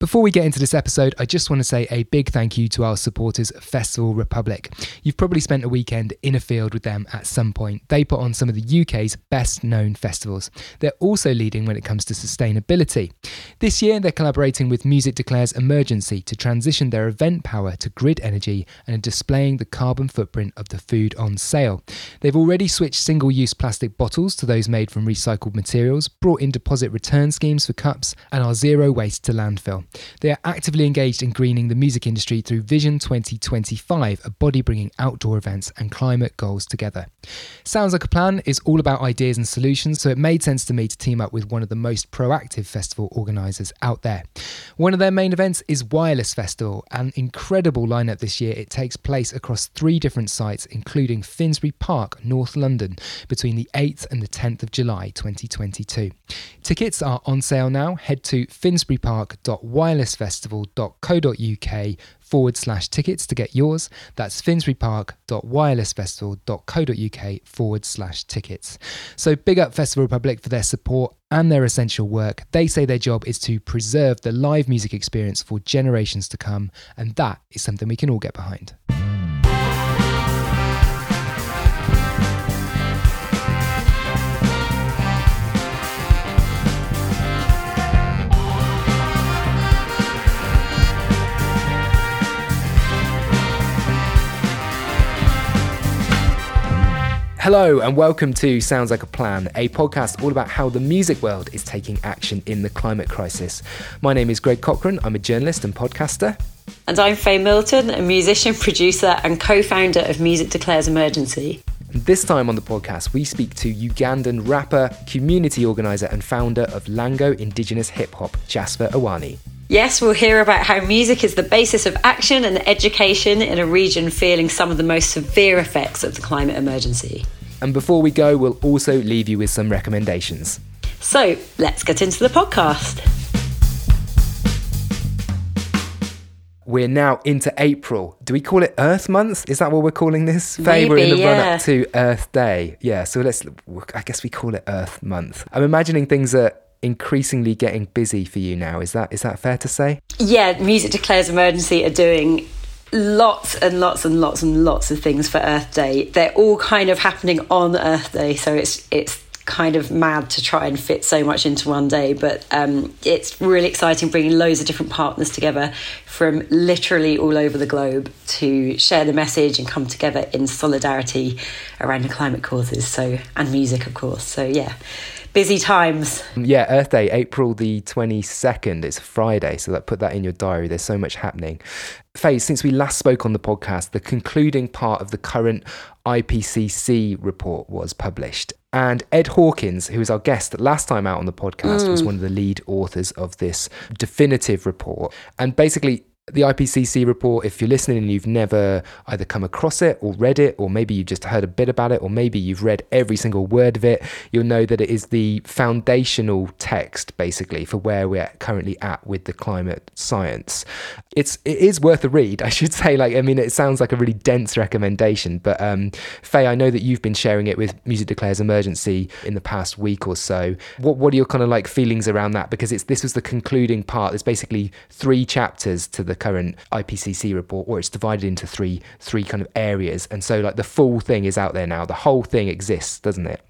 Before we get into this episode, I just want to say a big thank you to our supporters, Festival Republic. You've probably spent a weekend in a field with them at some point. They put on some of the UK's best known festivals. They're also leading when it comes to sustainability. This year, they're collaborating with Music Declares Emergency to transition their event power to grid energy and are displaying the carbon footprint of the food on sale. They've already switched single use plastic bottles to those made from recycled materials, brought in deposit return schemes for cups, and are zero waste to landfill. They are actively engaged in greening the music industry through Vision 2025, a body bringing outdoor events and climate goals together. Sounds Like a Plan is all about ideas and solutions, so it made sense to me to team up with one of the most proactive festival organisers out there. One of their main events is Wireless Festival, an incredible lineup this year. It takes place across three different sites, including Finsbury Park, North London, between the 8th and the 10th of July 2022. Tickets are on sale now. Head to finsburypark.wirelessfestival.co.uk forward slash tickets to get yours. That's finsburypark.wirelessfestival.co.uk forward slash tickets. So big up Festival Republic for their support and their essential work. They say their job is to preserve the live music experience for generations to come, and that is something we can all get behind. Hello, and welcome to Sounds Like a Plan, a podcast all about how the music world is taking action in the climate crisis. My name is Greg Cochran, I'm a journalist and podcaster. And I'm Faye Milton, a musician, producer, and co founder of Music Declares Emergency. This time on the podcast, we speak to Ugandan rapper, community organiser, and founder of Lango Indigenous Hip Hop, Jasper Awani. Yes, we'll hear about how music is the basis of action and education in a region feeling some of the most severe effects of the climate emergency. And before we go, we'll also leave you with some recommendations. So let's get into the podcast. We're now into April. Do we call it Earth Month? Is that what we're calling this? Faye, Maybe, we're in the yeah. run up to Earth Day. Yeah, so let's, I guess we call it Earth Month. I'm imagining things are increasingly getting busy for you now. Is that is that fair to say? Yeah, Music Declares Emergency are doing lots and lots and lots and lots of things for Earth Day. They're all kind of happening on Earth Day, so it's it's kind of mad to try and fit so much into one day. But um, it's really exciting bringing loads of different partners together from literally all over the globe to share the message and come together in solidarity around the climate causes. So and music, of course. So yeah. Busy times. Yeah, Earth Day, April the 22nd. It's Friday, so that put that in your diary. There's so much happening. Faye, since we last spoke on the podcast, the concluding part of the current IPCC report was published. And Ed Hawkins, who was our guest last time out on the podcast, Mm. was one of the lead authors of this definitive report. And basically, the IPCC report, if you're listening and you've never either come across it or read it, or maybe you've just heard a bit about it, or maybe you've read every single word of it, you'll know that it is the foundational text basically for where we're currently at with the climate science. It's it is worth a read, I should say. Like, I mean, it sounds like a really dense recommendation, but um, Faye, I know that you've been sharing it with Music Declares Emergency in the past week or so. What what are your kind of like feelings around that? Because it's this was the concluding part. There's basically three chapters to the current IPCC report, or it's divided into three three kind of areas, and so like the full thing is out there now. The whole thing exists, doesn't it?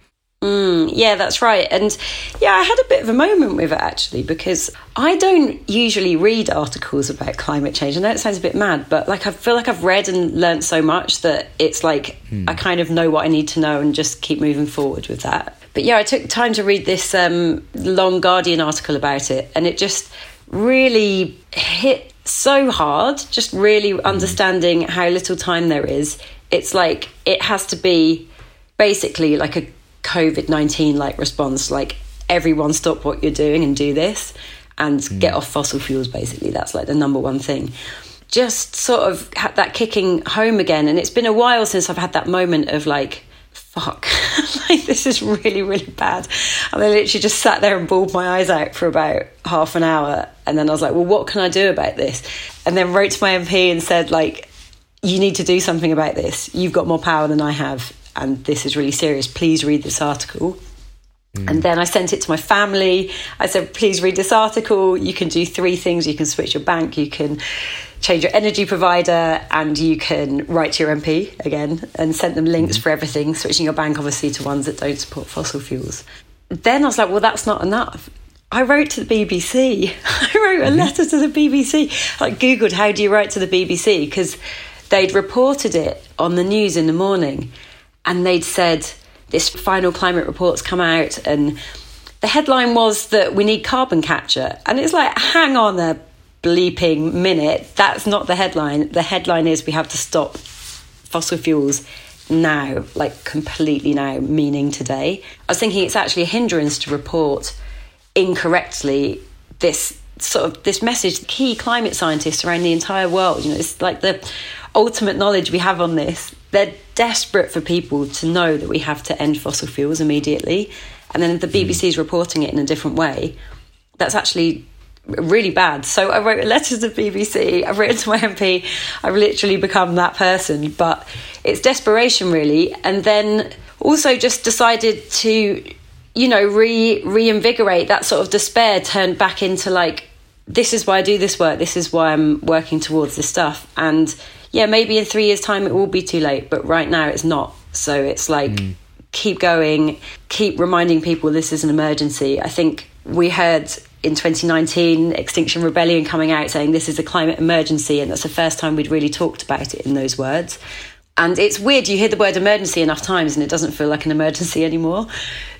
Mm, yeah, that's right. And yeah, I had a bit of a moment with it actually because I don't usually read articles about climate change. I know it sounds a bit mad, but like I feel like I've read and learnt so much that it's like I kind of know what I need to know and just keep moving forward with that. But yeah, I took time to read this um, long Guardian article about it, and it just really hit so hard. Just really mm-hmm. understanding how little time there is. It's like it has to be basically like a COVID 19 like response, like everyone stop what you're doing and do this and mm. get off fossil fuels, basically. That's like the number one thing. Just sort of had that kicking home again. And it's been a while since I've had that moment of like, fuck, like this is really, really bad. And I literally just sat there and bawled my eyes out for about half an hour. And then I was like, well, what can I do about this? And then wrote to my MP and said, like, you need to do something about this. You've got more power than I have, and this is really serious. Please read this article. Mm. And then I sent it to my family. I said, please read this article. You can do three things you can switch your bank, you can change your energy provider, and you can write to your MP again and send them links mm. for everything, switching your bank obviously to ones that don't support fossil fuels. Then I was like, well, that's not enough. I wrote to the BBC. I wrote a mm-hmm. letter to the BBC. I Googled, how do you write to the BBC? Because they'd reported it on the news in the morning and they'd said, this final climate report's come out and the headline was that we need carbon capture. And it's like, hang on a bleeping minute. That's not the headline. The headline is we have to stop fossil fuels now, like completely now, meaning today. I was thinking it's actually a hindrance to report incorrectly this sort of this message key climate scientists around the entire world you know it's like the ultimate knowledge we have on this they're desperate for people to know that we have to end fossil fuels immediately and then the hmm. BBC is reporting it in a different way that's actually really bad so i wrote a letter to the bbc i've written to my mp i've literally become that person but it's desperation really and then also just decided to you know, re reinvigorate that sort of despair turned back into like, this is why I do this work. This is why I'm working towards this stuff. And yeah, maybe in three years' time it will be too late, but right now it's not. So it's like, mm. keep going, keep reminding people this is an emergency. I think we heard in 2019 Extinction Rebellion coming out saying this is a climate emergency, and that's the first time we'd really talked about it in those words. And it's weird, you hear the word emergency enough times and it doesn't feel like an emergency anymore.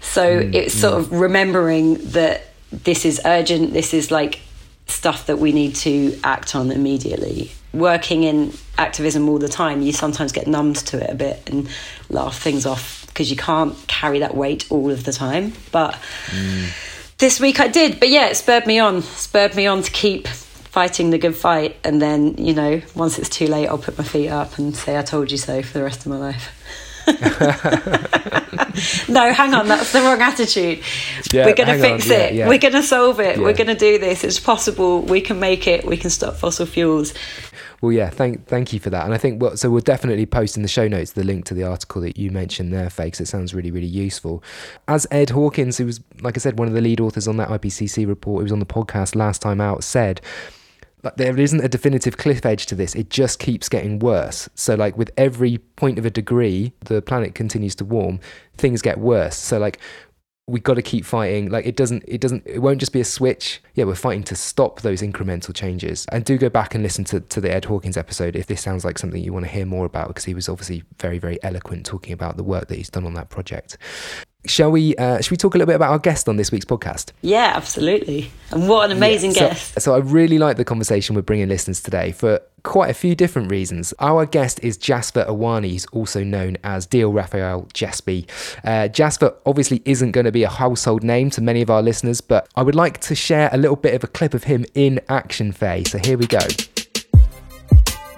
So mm, it's sort of remembering that this is urgent, this is like stuff that we need to act on immediately. Working in activism all the time, you sometimes get numbed to it a bit and laugh things off because you can't carry that weight all of the time. But mm. This week I did. But yeah, it spurred me on, spurred me on to keep fighting the good fight. And then, you know, once it's too late, I'll put my feet up and say, I told you so for the rest of my life. no, hang on, that's the wrong attitude. Yeah, We're going to fix on, it. Yeah, yeah. We're going to solve it. We're going to do this. It's possible. We can make it. We can stop fossil fuels. Well, yeah, thank thank you for that. And I think well, so we'll definitely post in the show notes the link to the article that you mentioned there, Fakes. It sounds really really useful. As Ed Hawkins, who was like I said, one of the lead authors on that IPCC report, who was on the podcast last time out, said like there isn't a definitive cliff edge to this it just keeps getting worse so like with every point of a degree the planet continues to warm things get worse so like we got to keep fighting. Like it doesn't it doesn't it won't just be a switch. Yeah we're fighting to stop those incremental changes. And do go back and listen to, to the ed hawkins episode if this sounds like something you want to hear more about because he was obviously very very eloquent talking about the work that he's done on that project Shall we? Uh, should we talk a little bit about our guest on this week's podcast? Yeah, absolutely. And what an amazing yeah, so, guest! So I really like the conversation we're bringing listeners today for quite a few different reasons. Our guest is Jasper Awani, He's also known as Deal Raphael Jaspy. Uh, Jasper obviously isn't going to be a household name to many of our listeners, but I would like to share a little bit of a clip of him in action, Faye. So here we go.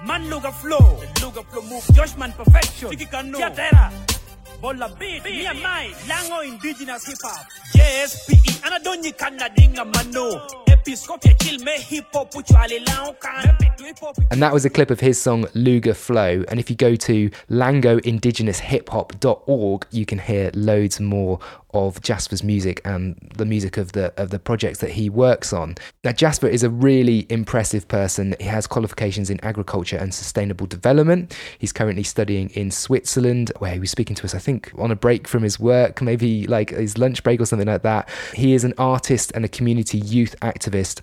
Man, flow. flow move. Judgment perfection. Bola beat, me and my Lango indigenous hip hop. Yes, PE, and I don't you can mano. And that was a clip of his song Luga Flow. And if you go to langoindigenoushiphop.org, you can hear loads more of Jasper's music and the music of the of the projects that he works on. Now Jasper is a really impressive person. He has qualifications in agriculture and sustainable development. He's currently studying in Switzerland, where he was speaking to us, I think, on a break from his work, maybe like his lunch break or something like that. He is an artist and a community youth activist.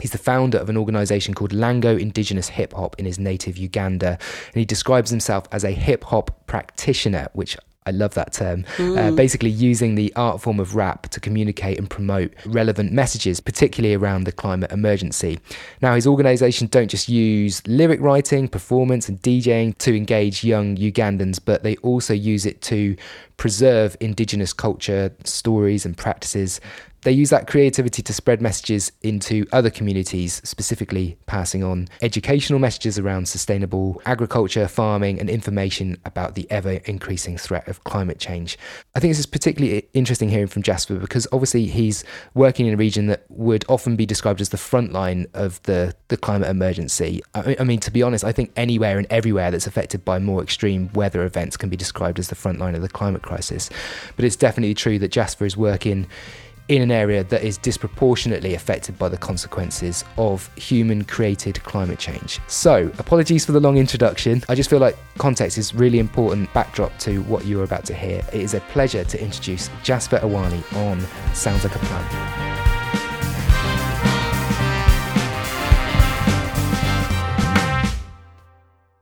He's the founder of an organization called Lango Indigenous Hip Hop in his native Uganda, and he describes himself as a hip hop practitioner, which I love that term. Uh, mm. Uh, basically, using the art form of rap to communicate and promote relevant messages, particularly around the climate emergency. Now, his organisation don't just use lyric writing, performance, and DJing to engage young Ugandans, but they also use it to preserve indigenous culture, stories, and practices They use that creativity to spread messages into other communities, specifically passing on educational messages around sustainable agriculture, farming, and information about the ever increasing threat of climate change. I think this is particularly interesting hearing from Jasper because obviously he's working in a region that would often be described as the front line of the, the climate emergency. I, I mean, to be honest, I think anywhere and everywhere that's affected by more extreme weather events can be described as the front line of the climate crisis. But it's definitely true that Jasper is working in an area that is disproportionately affected by the consequences of human created climate change. So, apologies for the long introduction. I just feel like context is really important backdrop to what you're about to hear. It is a pleasure to introduce Jasper Awani on Sounds Like a Plan.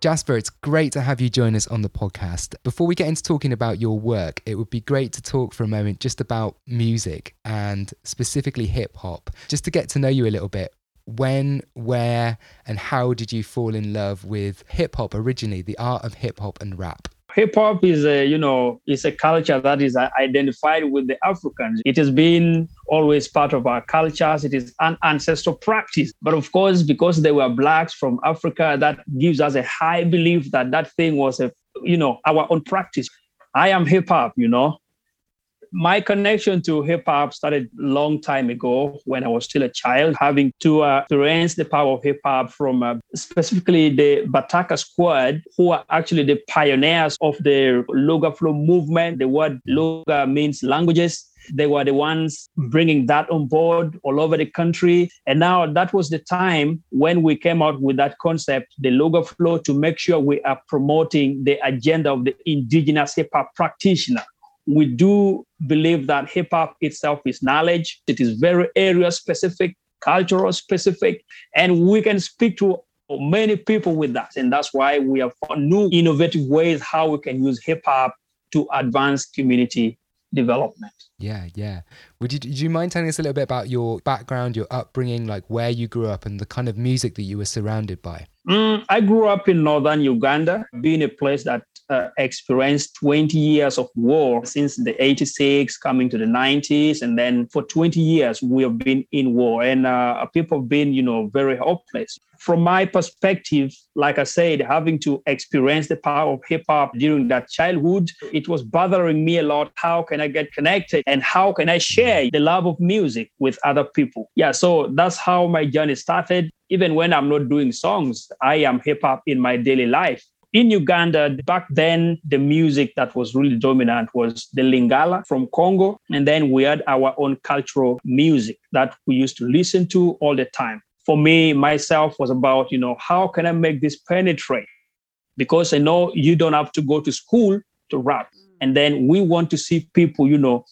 Jasper, it's great to have you join us on the podcast. Before we get into talking about your work, it would be great to talk for a moment just about music and specifically hip hop, just to get to know you a little bit. When, where, and how did you fall in love with hip hop originally, the art of hip hop and rap? Hip hop is a you know is a culture that is uh, identified with the Africans. It has been always part of our cultures. It is an ancestral practice. But of course, because they were blacks from Africa, that gives us a high belief that that thing was a you know our own practice. I am hip hop, you know my connection to hip hop started a long time ago when I was still a child, having to uh, experience the power of hip hop from uh, specifically the Bataka Squad, who are actually the pioneers of the Luga Flow movement. The word Luga means languages. They were the ones bringing that on board all over the country. And now that was the time when we came out with that concept, the Luga Flow, to make sure we are promoting the agenda of the indigenous hip hop practitioner we do believe that hip hop itself is knowledge. It is very area specific, cultural specific, and we can speak to many people with that. And that's why we have found new innovative ways how we can use hip hop to advance community development. Yeah, yeah. Would you, do you mind telling us a little bit about your background, your upbringing, like where you grew up and the kind of music that you were surrounded by? Mm, I grew up in northern Uganda, being a place that uh, experienced 20 years of war since the 86 coming to the 90s and then for 20 years we have been in war. And uh, people have been you know very hopeless. From my perspective like i said having to experience the power of hip hop during that childhood it was bothering me a lot. How can i get connected and how can i share the love of music with other people yeah so that's how my journey started even when i'm not doing songs i am hip hop in my daily life in Uganda, back then, the music that was really dominant was the Lingala from Congo. And then we had our own cultural music that we used to listen to all the time. For me, myself, was about, you know, how can I make this penetrate? Because I know you don't have to go to school to rap. Mm. And then we want to see people, you know,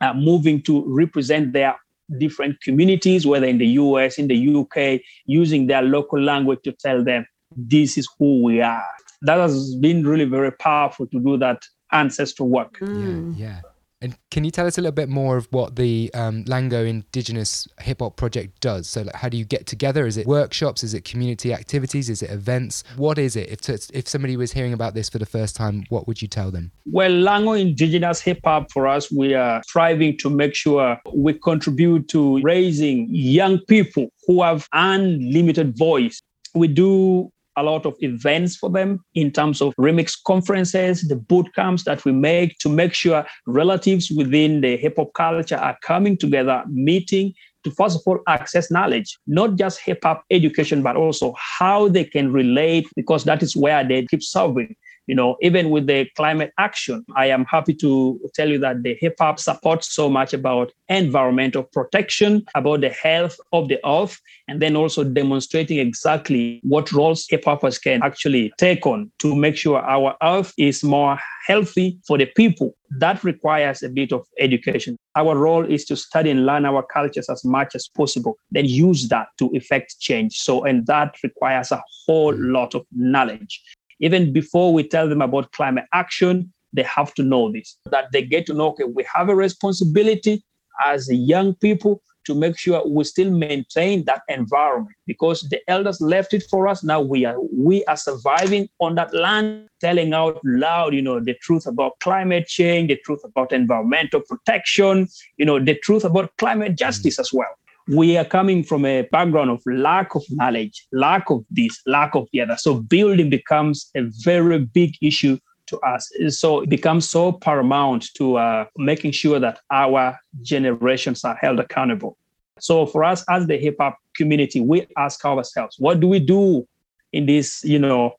uh, moving to represent their different communities, whether in the US, in the UK, using their local language to tell them, this is who we are that has been really very powerful to do that ancestral work. Mm. Yeah, yeah. And can you tell us a little bit more of what the um, Lango Indigenous Hip Hop Project does? So, like, how do you get together? Is it workshops? Is it community activities? Is it events? What is it? If, if somebody was hearing about this for the first time, what would you tell them? Well, Lango Indigenous Hip Hop for us, we are striving to make sure we contribute to raising young people who have unlimited voice. We do a lot of events for them in terms of remix conferences, the boot camps that we make to make sure relatives within the hip hop culture are coming together, meeting to first of all access knowledge, not just hip hop education, but also how they can relate, because that is where they keep solving you know, even with the climate action, I am happy to tell you that the hip hop supports so much about environmental protection, about the health of the earth, and then also demonstrating exactly what roles hip hoppers can actually take on to make sure our earth is more healthy for the people. That requires a bit of education. Our role is to study and learn our cultures as much as possible, then use that to effect change. So, and that requires a whole lot of knowledge. Even before we tell them about climate action, they have to know this, that they get to know, okay, we have a responsibility as young people to make sure we still maintain that environment because the elders left it for us. Now we are we are surviving on that land, telling out loud, you know, the truth about climate change, the truth about environmental protection, you know, the truth about climate justice mm. as well. We are coming from a background of lack of knowledge, lack of this, lack of the other. So building becomes a very big issue to us. So it becomes so paramount to uh, making sure that our generations are held accountable. So for us as the hip hop community, we ask ourselves, what do we do in these, you know,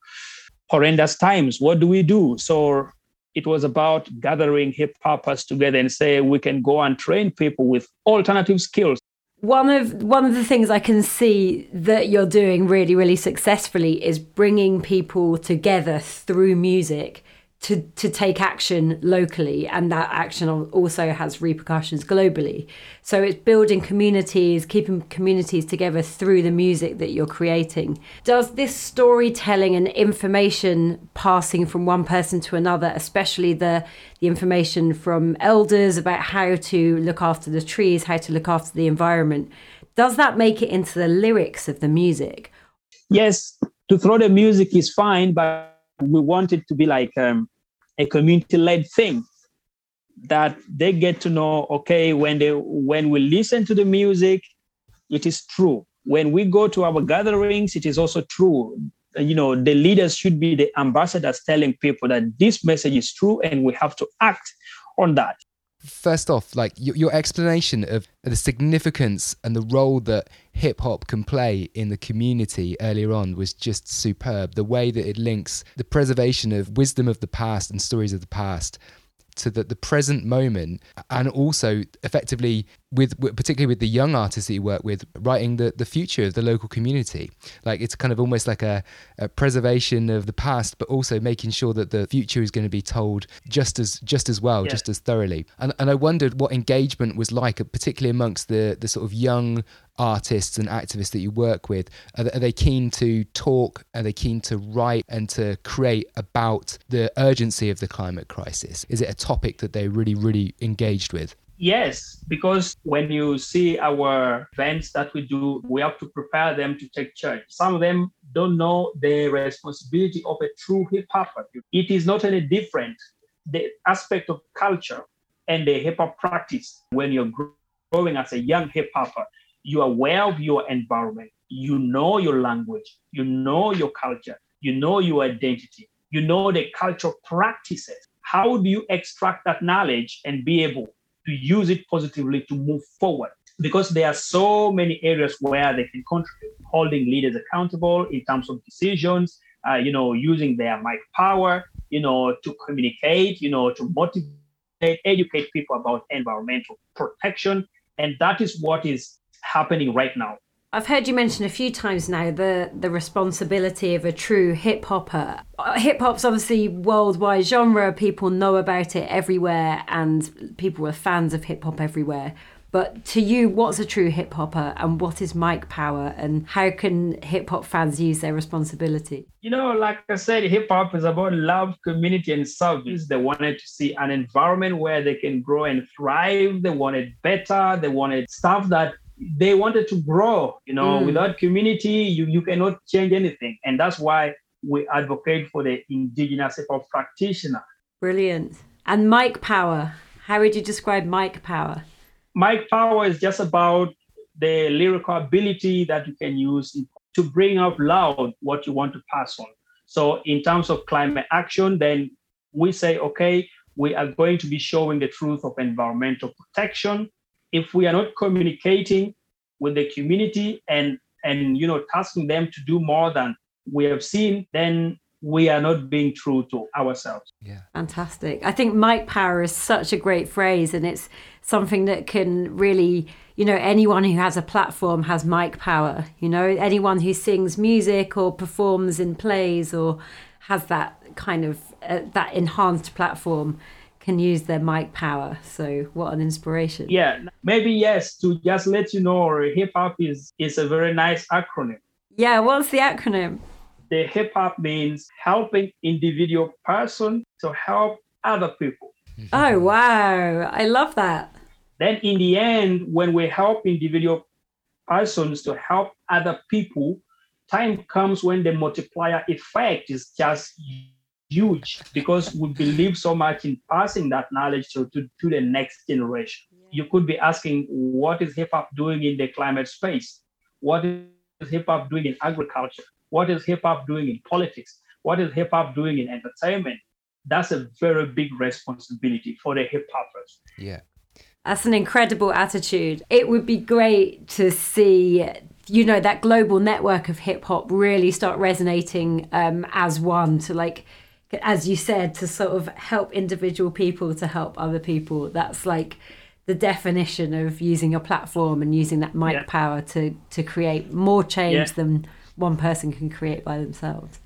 horrendous times? What do we do? So it was about gathering hip hoppers together and say we can go and train people with alternative skills. One of one of the things I can see that you're doing really really successfully is bringing people together through music to to take action locally and that action also has repercussions globally. So it's building communities keeping communities together through the music that you're creating. Does this storytelling and information passing from one person to another especially the the information from elders about how to look after the trees how to look after the environment does that make it into the lyrics of the music? Yes to throw the music is fine but we want it to be like um, a community-led thing that they get to know okay when they when we listen to the music it is true. When we go to our gatherings it is also true. You know the leaders should be the ambassadors telling people that this message is true and we have to act on that First off, like your, your, explanation of the significance and the role that hip hop can play in the community earlier on was just superb. The way that it links the preservation of wisdom of the past and stories of the past to the, the present moment and also effectively with particularly with the young artists that you work with writing the, the future of the local community. Like it's kind of almost like a, a preservation of the past but also making sure that the future is going to be told just as just as well yeah. just as thoroughly. And, and i wondered what engagement was like particularly amongst the the sort of young artists and activists that you work with. Are they, are they keen to talk? Are they keen to write and to create about the urgency of the climate crisis? Is it a topic that they're really really engaged with Yes, because when you see our events that we do, we have to prepare them to take church. Some of them don't know the responsibility of a true hip hopper. It is not any different. The aspect of culture and the hip hop practice when you're growing as a young hip hopper, you are aware of your environment, you know your language, you know your culture, you know your identity, you know the cultural practices. How do you extract that knowledge and be able to use it positively to move forward? Because there are so many areas where they can contribute, holding leaders accountable in terms of decisions, uh, you know, using their mic power, you know, to communicate, you know, to motivate, educate people about environmental protection. And that is what is happening right now. I've heard you mention a few times now the the responsibility of a true hip hopper. Uh, hip hop's obviously worldwide genre. People know about it everywhere, and people are fans of hip hop everywhere. But to you, what's a true hip hopper, and what is mic power, and how can hip hop fans use their responsibility? You know, like I said, hip hop is about love, community, and service. They wanted to see an environment where they can grow and thrive. They wanted better. They wanted stuff that they wanted to grow you know mm. without community you, you cannot change anything. And that's why we advocate for the indigenous practitioner. Brilliant. And mic power. How would you describe mic power? Mic power is just about the lyrical ability that you can use to bring out loud what you want to pass on. So in terms of climate action then we say okay we are going to be showing the truth of environmental protection if we are not communicating with the community and and you know tasking them to do more than we have seen then we are not being true to ourselves. Yeah. Fantastic. I think mic power is such a great phrase and it's something that can really you know anyone who has a platform has mic power you know? Anyone who sings music or performs in plays or has that kind of uh, that enhanced platform can use their mic power. So what an inspiration. Yeah, maybe yes, to just let you know, hip hop is, is a very nice acronym. Yeah, what's the acronym? The hip hop means helping individual person to help other people. Oh wow, I love that. Then in the end, when we help individual persons to help other people, time comes when the multiplier effect is just huge because we believe so much in passing that knowledge to, to, to the next generation. Yeah. You could be asking, what is hip hop doing in the climate space? What is hip hop doing in agriculture? What is hip hop doing in politics? What is hip hop doing in entertainment? That's a very big responsibility for the hip hoppers. Yeah. That's an incredible attitude. It would be great to see you know that global network of hip hop really start resonating um, as one to like as you said to sort of help individual people to help other people. That's like the definition of using a platform and using that mic yeah. power to to create more change yeah. than one person can create by themselves.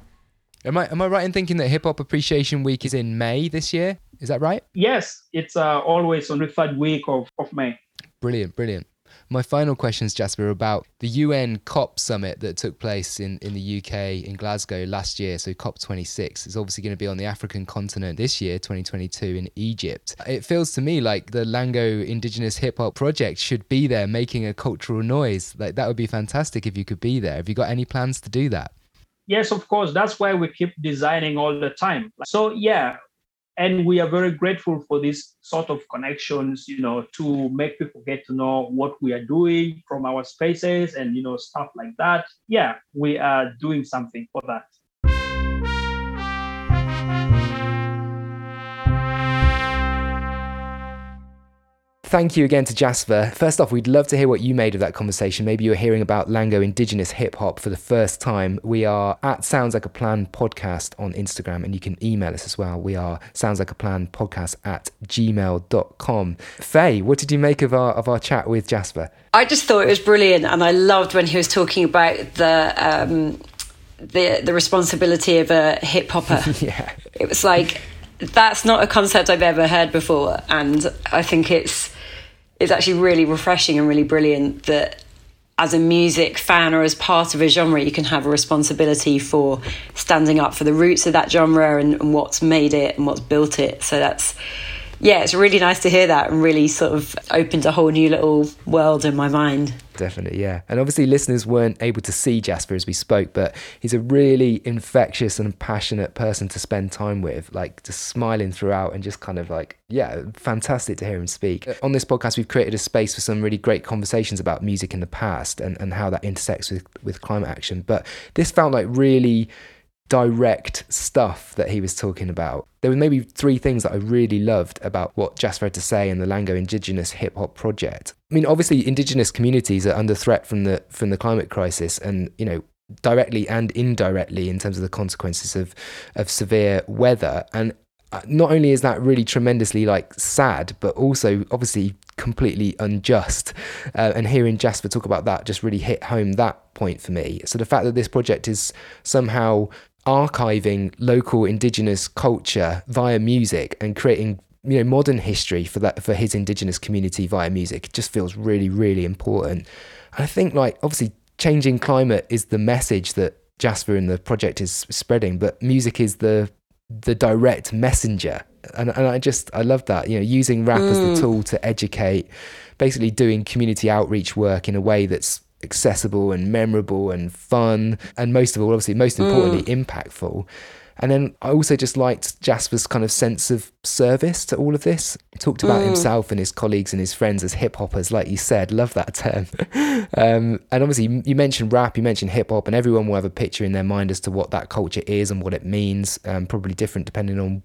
Am i am i right in thinking that hip hop appreciation week is in may this year? Is that right? Yes it's uh, always on the third week of, of may. Brilliant brilliant my final questions, Jasper, about the UN COP summit that took place in, in the UK in Glasgow last year. So COP26 is obviously going to be on the African continent this year, 2022, in Egypt. It feels to me like the Lango Indigenous Hip Hop Project should be there making a cultural noise. Like that would be fantastic if you could be there. Have you got any plans to do that? Yes, of course. That's why we keep designing all the time. So yeah, and we are very grateful for this sort of connections you know to make people get to know what we are doing from our spaces and you know stuff like that. Yeah we are doing something for that Thank you again to Jasper. First off, we'd love to hear what you made of that conversation. Maybe you were hearing about Lango Indigenous hip hop for the first time. We are at Sounds Like a Plan podcast on Instagram, and you can email us as well. We are Sounds Like a Plan podcast at gmail.com. Faye, what did you make of our of our chat with Jasper? I just thought it was brilliant, and I loved when he was talking about the um, the the responsibility of a hip hopper. yeah, it was like that's not a concept I've ever heard before, and I think it's it's actually really refreshing and really brilliant that as a music fan or as part of a genre, you can have a responsibility for standing up for the roots of that genre and, and what's made it and what's built it. So that's yeah, it's really nice to hear that and really sort of opened a whole new little world in my mind. Definitely, yeah. And obviously, listeners weren't able to see Jasper as we spoke, but he's a really infectious and passionate person to spend time with, like just smiling throughout and just kind of like, yeah, fantastic to hear him speak. On this podcast, we've created a space for some really great conversations about music in the past and, and how that intersects with, with climate action. But this felt like really direct stuff that he was talking about. There were maybe three things that I really loved about what Jasper had to say in the Lango Indigenous Hip Hop Project. I mean, obviously, Indigenous communities are under threat from the from the climate crisis, and you know, directly and indirectly in terms of the consequences of of severe weather. And uh, not only is that really tremendously like sad, but also obviously completely unjust. Uh, and hearing Jasper talk about that just really hit home that point for me. So the fact that this project is somehow archiving local indigenous culture via music and creating you know modern history for that for his indigenous community via music just feels really really important and i think like obviously changing climate is the message that jasper and the project is spreading but music is the the direct messenger and, and i just i love that you know using rap mm. as the mm. tool to educate basically doing community outreach work in a way that's accessible and memorable and fun, and most of all, obviously, most importantly, mm. impactful. And then I also just liked Jasper's kind of sense of service to all of this. He talked about mm. himself and his colleagues and his friends as hip hoppers, like you said. Love that term. um, and obviously, you mentioned rap, you mentioned hip hop, and everyone will have a picture in their mind as to what that culture is and what it means. Um, probably different depending on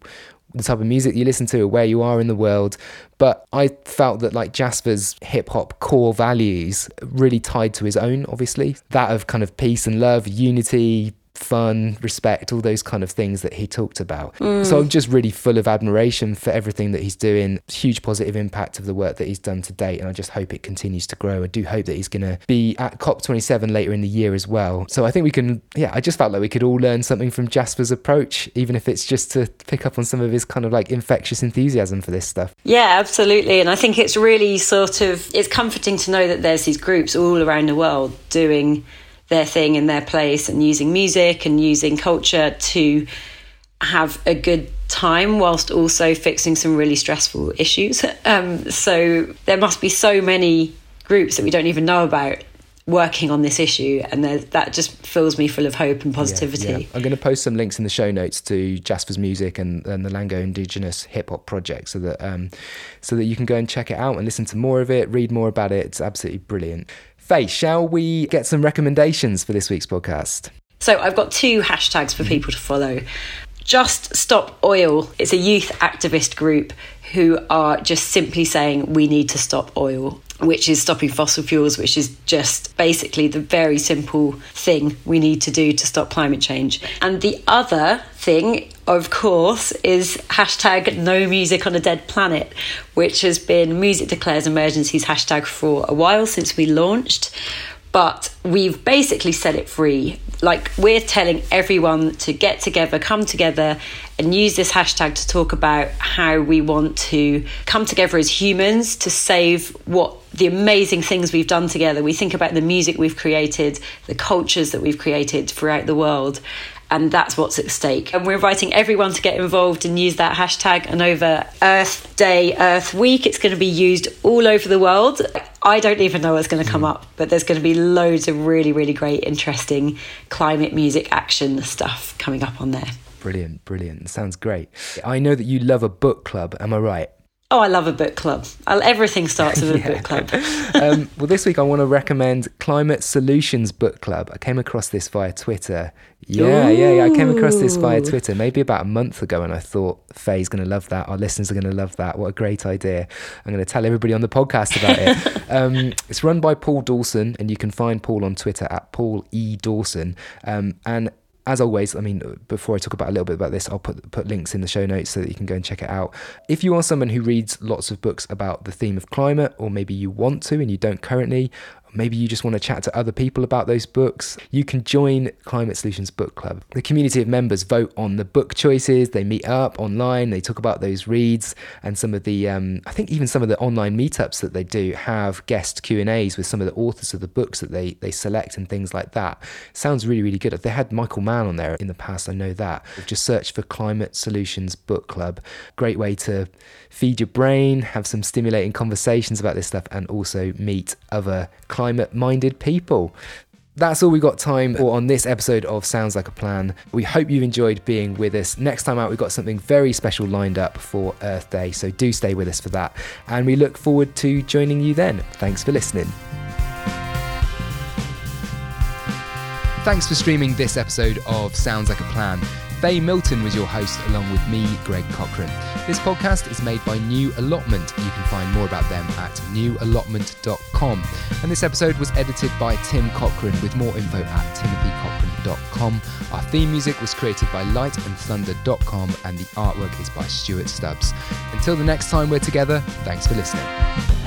the type of music you listen to or where you are in the world. But I felt that like Jasper's hip hop core values really tied to his own, obviously. That of kind of peace and love, unity, fun, respect, all those kind of things that he talked about. Mm. So I'm just really full of admiration for everything that he's doing. Huge positive impact of the work that he's done to date, and I just hope it continues to grow. I do hope that he's going to be at COP27 later in the year as well. So I think we can, yeah, I just felt like we could all learn something from Jasper's approach, even if it's just to pick up on some of his kind of like infectious enthusiasm for this stuff. Yeah, absolutely. And I think it's really sort of it's comforting to know that there's these groups all around the world doing their thing in their place and using music and using culture to have a good time whilst also fixing some really stressful issues. Um, so there must be so many groups that we don't even know about working on this issue and that just fills me full of hope and positivity. Yeah, yeah. I'm going to post some links in the show notes to Jasper's music and, and the Lango Indigenous hip hop project so that um, so that you can go and check it out and listen to more of it, read more about it. It's absolutely brilliant. Faye, shall we get some recommendations for this week's podcast? So I've got two hashtags for people to follow. Just Stop Oil. It's a youth activist group who are just simply saying we need to stop oil which is stopping fossil fuels, which is just basically the very simple thing we need to do to stop climate change. And the other thing, of course, is hashtag no music on a dead planet, which has been Music Declares Emergencies hashtag for a while since we launched but we've basically set it free. Like we're telling everyone to get together, come together, and use this hashtag to talk about how we want to come together as humans to save what the amazing things we've done together. We think about the music we've created, the cultures that we've created throughout the world, and that's what's at stake. And we're inviting everyone to get involved and use that hashtag. And over Earth Day, Earth Week, it's going to be used all over the world. I don't even know what's going to come mm. up, but there's going to be loads of really, really great, interesting climate music action stuff coming up on there. Brilliant, brilliant. Sounds great. I know that you love a book club. Am I right? Oh, I love a book club. I'll, everything starts with yeah. a book club. um, well, this week I want to recommend Climate Solutions Book Club. I came across this via Twitter. Yeah, Ooh. yeah, yeah. I came across this via Twitter maybe about a month ago, and I thought Faye's going to love that. Our listeners are going to love that. What a great idea! I'm going to tell everybody on the podcast about it. um, it's run by Paul Dawson, and you can find Paul on Twitter at Paul E Dawson. Um, and as always, I mean, before I talk about a little bit about this, I'll put put links in the show notes so that you can go and check it out. If you are someone who reads lots of books about the theme of climate, or maybe you want to and you don't currently, maybe you just want to chat to other people about those books, you can join Climate Solutions Book Club. The community of members vote on the book choices, they meet up online, they talk about those reads, and some of the, um, I think even some of the online meetups that they do have guest Q&As with some of the authors of the books that they, they select and things like that. Sounds really, really good. They had Michael Mann on there in the past, I know that. Just search for Climate Solutions Book Club. Great way to feed your brain, have some stimulating conversations about this stuff, and also meet other climate minded people. That's all we've got time for on this episode of Sounds Like a Plan. We hope you've enjoyed being with us. Next time out, we've got something very special lined up for Earth Day, so do stay with us for that. And we look forward to joining you then. Thanks for listening. Thanks for streaming this episode of Sounds Like a Plan. Faye Milton was your host, along with me, Greg Cochran. This podcast is made by New Allotment. You can find more about them at newallotment.com. And this episode was edited by Tim Cochran, with more info at timothycochran.com. Our theme music was created by lightandthunder.com, and the artwork is by Stuart Stubbs. Until the next time we're together, thanks for listening.